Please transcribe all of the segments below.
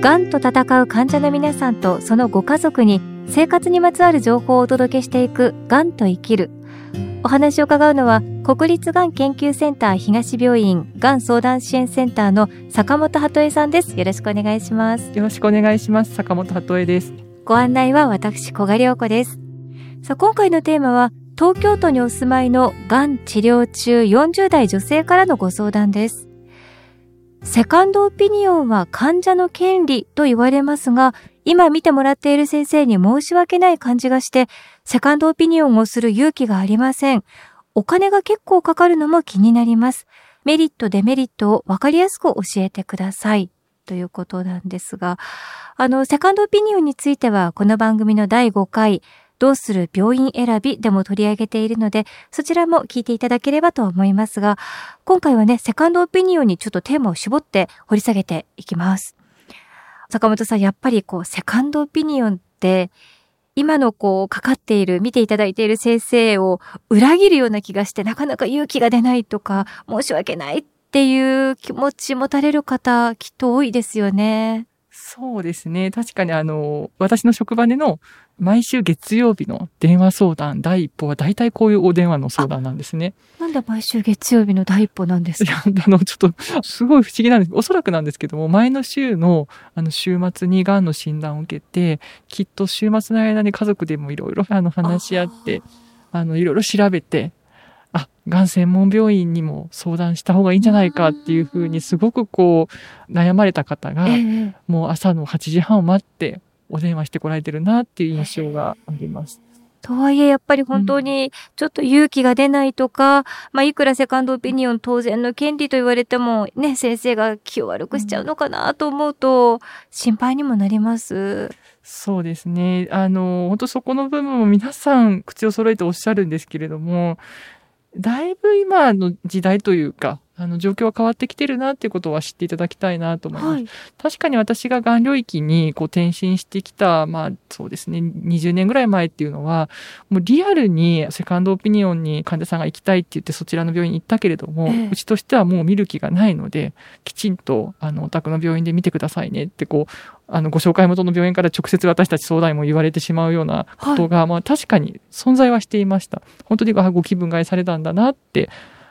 がんと戦う患者の皆さんとそのご家族に生活にまつわる情報をお届けしていくがんと生きる。お話を伺うのは国立がん研究センター東病院がん相談支援センターの坂本鳩恵さんです。よろしくお願いします。よろしくお願いします。坂本鳩恵です。ご案内は私小賀良子です。さあ今回のテーマは東京都にお住まいのがん治療中40代女性からのご相談ですセカンドオピニオンは患者の権利と言われますが、今見てもらっている先生に申し訳ない感じがして、セカンドオピニオンをする勇気がありません。お金が結構かかるのも気になります。メリット、デメリットを分かりやすく教えてください。ということなんですが、あの、セカンドオピニオンについては、この番組の第5回、どうする病院選びでも取り上げているので、そちらも聞いていただければと思いますが、今回はね、セカンドオピニオンにちょっとテーマを絞って掘り下げていきます。坂本さん、やっぱりこう、セカンドオピニオンって、今のこう、かかっている、見ていただいている先生を裏切るような気がして、なかなか勇気が出ないとか、申し訳ないっていう気持ち持たれる方、きっと多いですよね。そうですね。確かにあの、私の職場での毎週月曜日の電話相談第一歩は大体こういうお電話の相談なんですね。なんで毎週月曜日の第一歩なんですか？いや、あの、ちょっと、すごい不思議なんです。おそらくなんですけども、前の週の、あの、週末に癌の診断を受けて、きっと週末の間に家族でもいろいろ、あの、話し合って、あの、いろいろ調べて、あ、がん専門病院にも相談した方がいいんじゃないかっていうふうにすごくこう悩まれた方が、もう朝の8時半を待ってお電話してこられてるなっていう印象があります。とはいえ、やっぱり本当にちょっと勇気が出ないとか、うん、まあ、いくらセカンドオピニオン当然の権利と言われても、ね、先生が気を悪くしちゃうのかなと思うと、心配にもなります。そうですね。あの、本当そこの部分も皆さん口を揃えておっしゃるんですけれども、だいぶ今の時代というか、あの、状況は変わってきてるなっていうことは知っていただきたいなと思います。はい、確かに私ががん領域にこう転身してきた、まあそうですね、20年ぐらい前っていうのは、もうリアルにセカンドオピニオンに患者さんが行きたいって言ってそちらの病院に行ったけれども、えうちとしてはもう見る気がないので、きちんと、あの、お宅の病院で見てくださいねってこう、あの、ご紹介元の病院から直接私たち相談員も言われてしまうようなことが、はい、まあ確かに存在はしていました。本当にご気分がえされたんだなって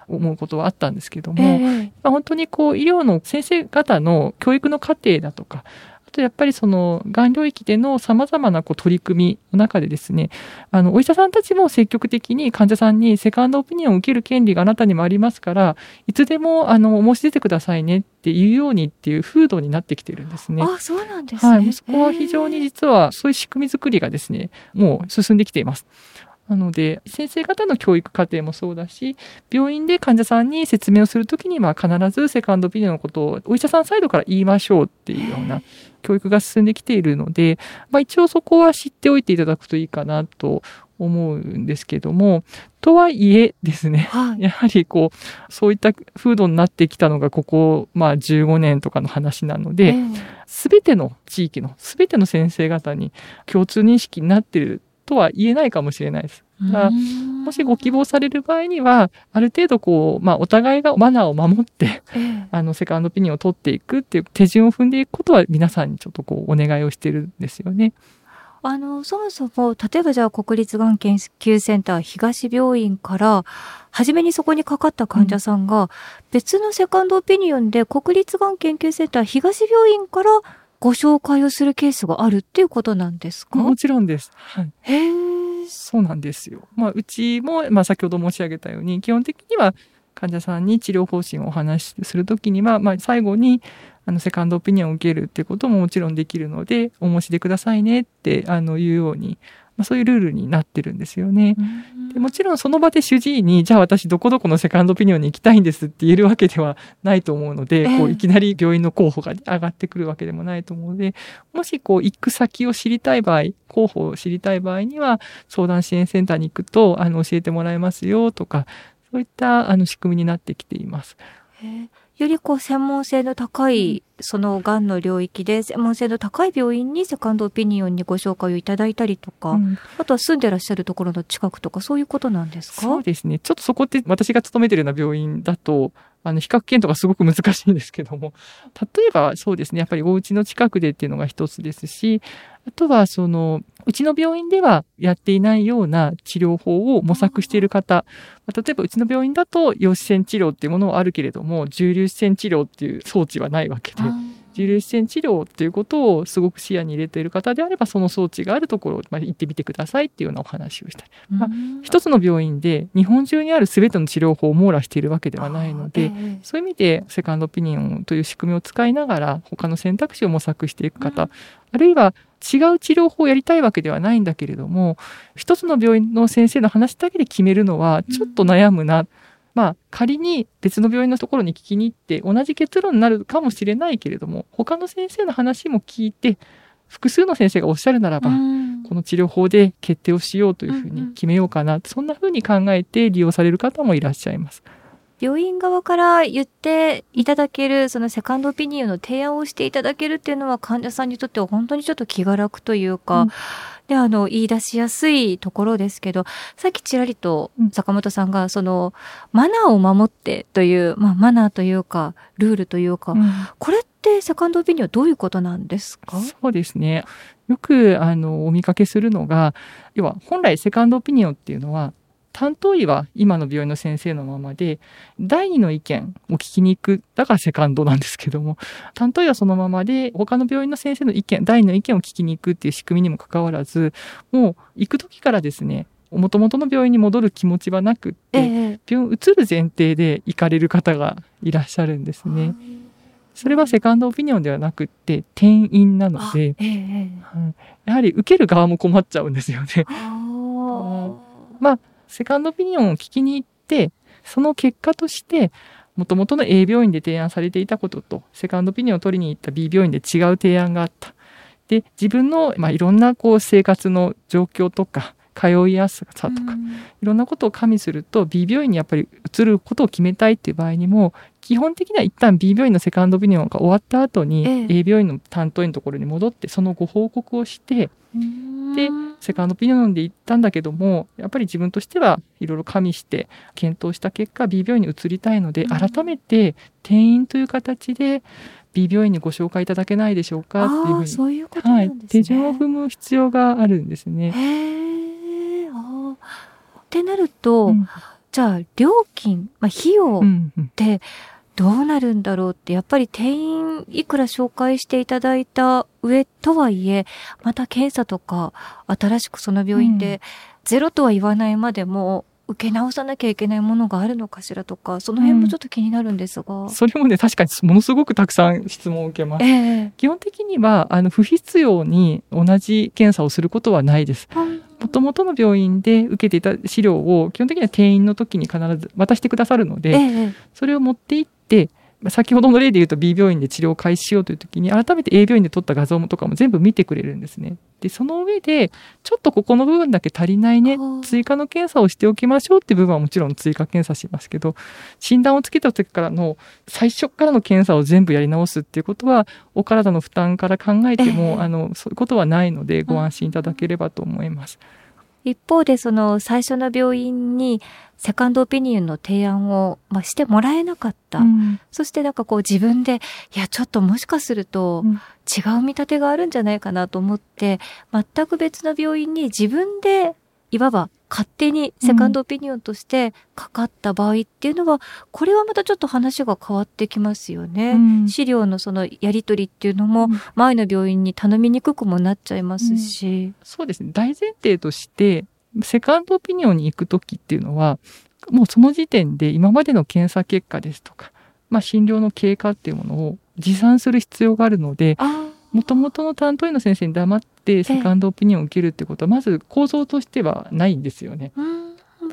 思うことはあったんですけども、えー、本当にこう医療の先生方の教育の過程だとかあとやっぱりその、がん領域での様々なこう取り組みの中でですね、あの、お医者さんたちも積極的に患者さんにセカンドオピニオンを受ける権利があなたにもありますから、いつでも、あの、申し出てくださいねっていうようにっていう風土になってきてるんですね。あ、そうなんですね。はい。そこは非常に実は、そういう仕組み作りがですね、もう進んできています。なので、先生方の教育過程もそうだし、病院で患者さんに説明をするときには必ずセカンドオピニオンのことをお医者さんサイドから言いましょうっていうような教育が進んできているので、まあ一応そこは知っておいていただくといいかなと思うんですけども、とはいえですね、はい、やはりこう、そういった風土になってきたのがここ、まあ15年とかの話なので、す、べ、ての地域の、すべての先生方に共通認識になっているとは言えないかもしれないです。もしご希望される場合には、ある程度こう、まあ、お互いがマナーを守って、ええ、あの、セカンドオピニオンを取っていくっていう手順を踏んでいくことは皆さんにちょっとこう、お願いをしてるんですよね。あの、そもそも、例えばじゃあ国立がん研究センター東病院から、初めにそこにかかった患者さんが、別のセカンドオピニオンで国立がん研究センター東病院からご紹介をするケースがあるっていうことなんですか？もちろんです。はい。へそうなんですよ。まあ、うちも、まあ、先ほど申し上げたように、基本的には患者さんに治療方針をお話しするときには、まあ、最後に、あの、セカンドオピニオンを受けるっていうことももちろんできるので、お申し出くださいねって、あの、言うように、まあ、そういうルールになってるんですよね。でもちろんその場で主治医に、じゃあ私どこどこのセカンドオピニオンに行きたいんですって言えるわけではないと思うので、えー、こういきなり病院の候補が上がってくるわけでもないと思うので、もしこう行く先を知りたい場合、候補を知りたい場合には、相談支援センターに行くと、あの、教えてもらえますよとか、そういったあの仕組みになってきています。よりこう専門性の高い、そのがんの領域で専門性の高い病院にセカンドオピニオンにご紹介をいただいたりとか、うん、あとは住んでらっしゃるところの近くとかそういうことなんですか？そうですね。ちょっとそこって私が勤めてるような病院だと、あの、比較検討がすごく難しいんですけども、例えばそうですね、やっぱりお家の近くでっていうのが一つですし、あとは、その、うちの病院ではやっていないような治療法を模索している方、例えばうちの病院だと、陽子線治療っていうものはあるけれども、重粒子線治療っていう装置はないわけで、重粒子線治療っていうことをすごく視野に入れている方であれば、その装置があるところまで行ってみてくださいっていうようなお話をした。り。まあ、一つの病院で日本中にある全ての治療法を網羅しているわけではないので、そういう意味でセカンドオピニオンという仕組みを使いながら他の選択肢を模索していく方、あるいは違う治療法をやりたいわけではないんだけれども、一つの病院の先生の話だけで決めるのはちょっと悩むな。まあ、仮に別の病院のところに聞きに行って同じ結論になるかもしれないけれども、他の先生の話も聞いて、複数の先生がおっしゃるならば、この治療法で決定をしようというふうに決めようかな、そんなふうに考えて利用される方もいらっしゃいます。病院側から言っていただける、そのセカンドオピニオンの提案をしていただけるっていうのは患者さんにとっては本当にちょっと気が楽というか、うん、で、あの、言い出しやすいところですけど、さっきちらりと坂本さんが、その、マナーを守ってという、まあ、マナーというか、ルールというか、うん、これってセカンドオピニオンどういうことなんですか？そうですね。よく、あの、お見かけするのが、要は、本来セカンドオピニオンっていうのは、担当医は今の病院の先生のままで、第二の意見を聞きに行く。だからセカンドなんですけども、担当医はそのままで、他の病院の先生の意見、第二の意見を聞きに行くっていう仕組みにもかかわらず、もう行く時からですね、もともとの病院に戻る気持ちはなくって、ええ、病院移る前提で行かれる方がいらっしゃるんですね。それはセカンドオピニオンではなくって転院なので、ええ、やはり受ける側も困っちゃうんですよね。まあセカンドオピニオンを聞きに行って、その結果として、もともとの A 病院で提案されていたことと、セカンドオピニオンを取りに行った B 病院で違う提案があった。で、自分の、まあ、いろんなこう生活の状況とか、通いやすさとか、いろんなことを加味すると B 病院にやっぱり移ることを決めたいっていう場合にも基本的には一旦 B 病院のセカンドオピニオンが終わった後に A 病院の担当医のところに戻ってそのご報告をしてでセカンドオピニオンで行ったんだけどもやっぱり自分としてはいろいろ加味して検討した結果 B 病院に移りたいので改めて転院という形で B 病院にご紹介いただけないでしょうかっていうふうにそういうこと、ね、はい、手順を踏む必要があるんですね。ってなると、うん、じゃあ料金、まあ、費用ってどうなるんだろうって、やっぱり定員いくら紹介していただいた上とはいえ、また検査とか新しくその病院でゼロとは言わないまでも、受け直さなきゃいけないものがあるのかしらとか、その辺もちょっと気になるんですが。うん、それもね、確かにものすごくたくさん質問を受けます。えー、基本的には、あの、不必要に同じ検査をすることはないです。もともとの病院で受けていた資料を基本的には転院の時に必ず渡してくださるので、えー、それを持って行って、先ほどの例で言うと B 病院で治療を開始しようという時に改めて A 病院で撮った画像とかも全部見てくれるんですね。で、その上で、ちょっとここの部分だけ足りないね、追加の検査をしておきましょうっていう部分はもちろん追加検査しますけど、診断をつけた時からの最初からの検査を全部やり直すっていうことは、お体の負担から考えても、えー、あの、そういうことはないのでご安心いただければと思います。一方でその最初の病院にセカンドオピニオンの提案を、まあ、してもらえなかった、うん、そしてなんかこう自分でいやちょっともしかすると違う見立てがあるんじゃないかなと思って、全く別の病院に自分でいわば勝手にセカンドオピニオンとしてかかった場合っていうのは、うん、これはまたちょっと話が変わってきますよね。うん、資料のそのやり取りっていうのも前の病院に頼みにくくもなっちゃいますし。うん、そうですね。大前提として、セカンドオピニオンに行く時っていうのは、もうその時点で今までの検査結果ですとか、まあ診療の経過っていうものを持参する必要があるので、もともとの担当医の先生に黙ってセカンドオピニオンを受けるってことは、まず構造としてはないんですよね。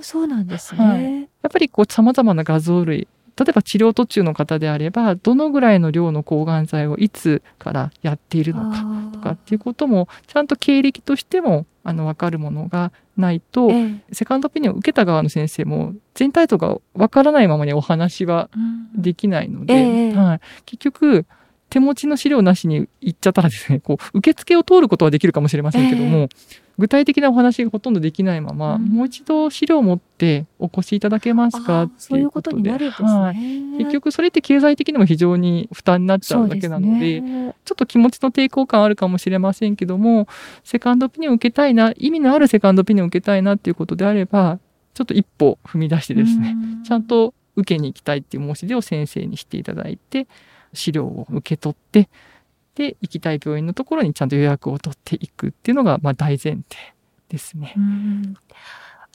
そうなんですね。はい、やっぱりこう様々な画像類、例えば治療途中の方であれば、どのぐらいの量の抗がん剤をいつからやっているのかとかっていうことも、ちゃんと経歴としても、あの、わかるものがないと、ええ、セカンドオピニオンを受けた側の先生も、全体像がわからないままにお話はできないので、え、はい、結局、手持ちの資料なしに行っちゃったらですね、こう、受付を通ることはできるかもしれませんけども、えー、具体的なお話がほとんどできないまま、うん、もう一度資料を持ってお越しいただけますかっていうことで。そういうことですね、はい。結局それって経済的にも非常に負担になっちゃうだけなので、ね、ちょっと気持ちの抵抗感あるかもしれませんけども、セカンドオピニオンを受けたいな、意味のあるセカンドオピニオンを受けたいなっていうことであれば、ちょっと一歩踏み出してですね、ちゃんと受けに行きたいっていう申し出を先生にしていただいて、資料を受け取って、で、行きたい病院のところにちゃんと予約を取っていくっていうのが、まあ大前提ですね。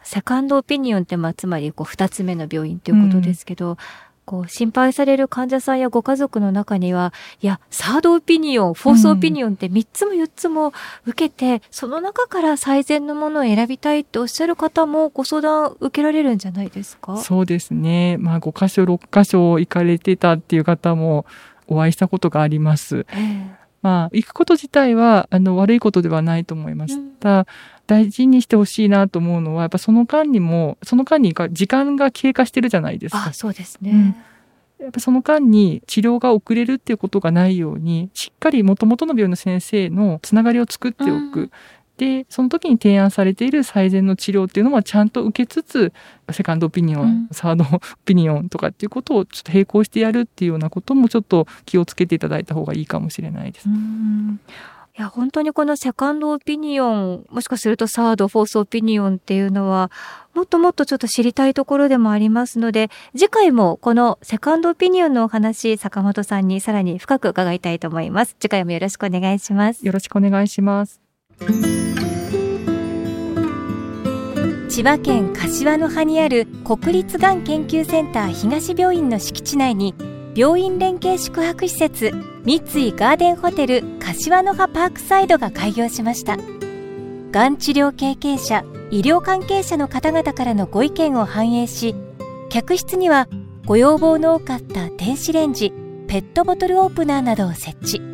セカンドオピニオンって、まあ、つまり、こう、二つ目の病院ということですけど、うん、こう、心配される患者さんやご家族の中には、いや、サードオピニオン、フォースオピニオンって三つも四つも受けて、うん、その中から最善のものを選びたいっておっしゃる方もご相談受けられるんじゃないですか？そうですね。まあ、5箇所、6箇所行かれてたっていう方も、お会いしたことがあります。えー、まあ、行くこと自体は、あの、悪いことではないと思います。うん、ただ、大事にしてほしいなと思うのは、やっぱその間にも、その間に時間が経過してるじゃないですか。あ、そうですね。うん、やっぱその間に治療が遅れるっていうことがないように、しっかり元々の病院の先生のつながりを作っておく。うんで、その時に提案されている最善の治療っていうのはちゃんと受けつつ、セカンドオピニオン、うん、サードオピニオンとかっていうことをちょっと並行してやるっていうようなこともちょっと気をつけていただいた方がいいかもしれないです。いや、本当にこのセカンドオピニオン、もしかするとサード、フォースオピニオンっていうのは、もっともっとちょっと知りたいところでもありますので、次回もこのセカンドオピニオンのお話、坂本さんにさらに深く伺いたいと思います。次回もよろしくお願いします。よろしくお願いします。千葉県柏の葉にある国立がん研究センター東病院の敷地内に病院連携宿泊施設三井ガーデンホテル柏の葉パークサイドが開業しました。がん治療経験者医療関係者の方々からのご意見を反映し客室にはご要望の多かった電子レンジペットボトルオープナーなどを設置。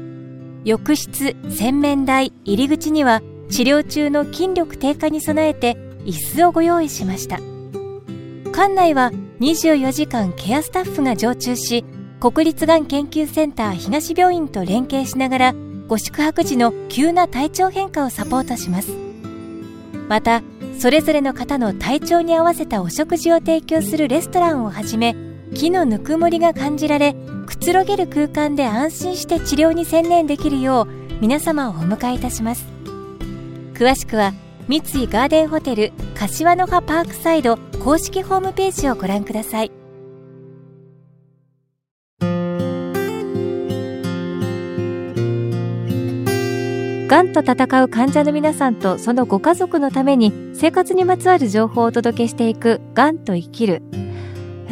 浴室洗面台入り口には治療中の筋力低下に備えて椅子をご用意しました。館内は24時間ケアスタッフが常駐し国立がん研究センター東病院と連携しながらご宿泊時の急な体調変化をサポートします。またそれぞれの方の体調に合わせたお食事を提供するレストランをはじめ木のぬくもりが感じられくつろげる空間で安心して治療に専念できるよう皆様をお迎えいたします。詳しくは三井ガーデンホテル柏の葉パークサイド公式ホームページをご覧ください。がんと闘う患者の皆さんとそのご家族のために生活にまつわる情報をお届けしていくがんと生きる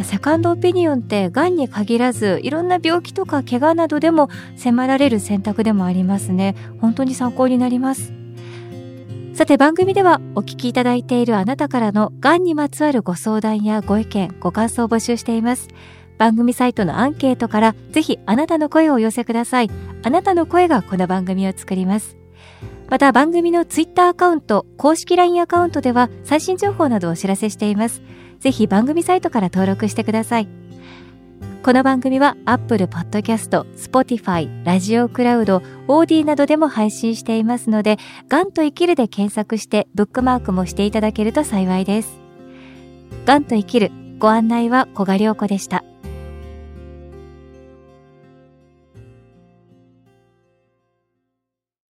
セカンドオピニオンってがんに限らずいろんな病気とか怪我などでも迫られる選択でもありますね本当に参考になりますさて番組ではお聞きいただいているあなたからのがんにまつわるご相談やご意見、ご感想を募集しています。番組サイトのアンケートからぜひあなたの声をお寄せください。あなたの声がこの番組を作ります。また番組のツイッターアカウント、公式 LINE アカウントでは最新情報などをお知らせしています。ぜひ番組サイトから登録してください。この番組は Apple Podcast、Spotify、ラジオクラウド、オーディなどでも配信していますので、がんと生きるで検索してブックマークもしていただけると幸いです。がんと生きるご案内は小賀良子でした。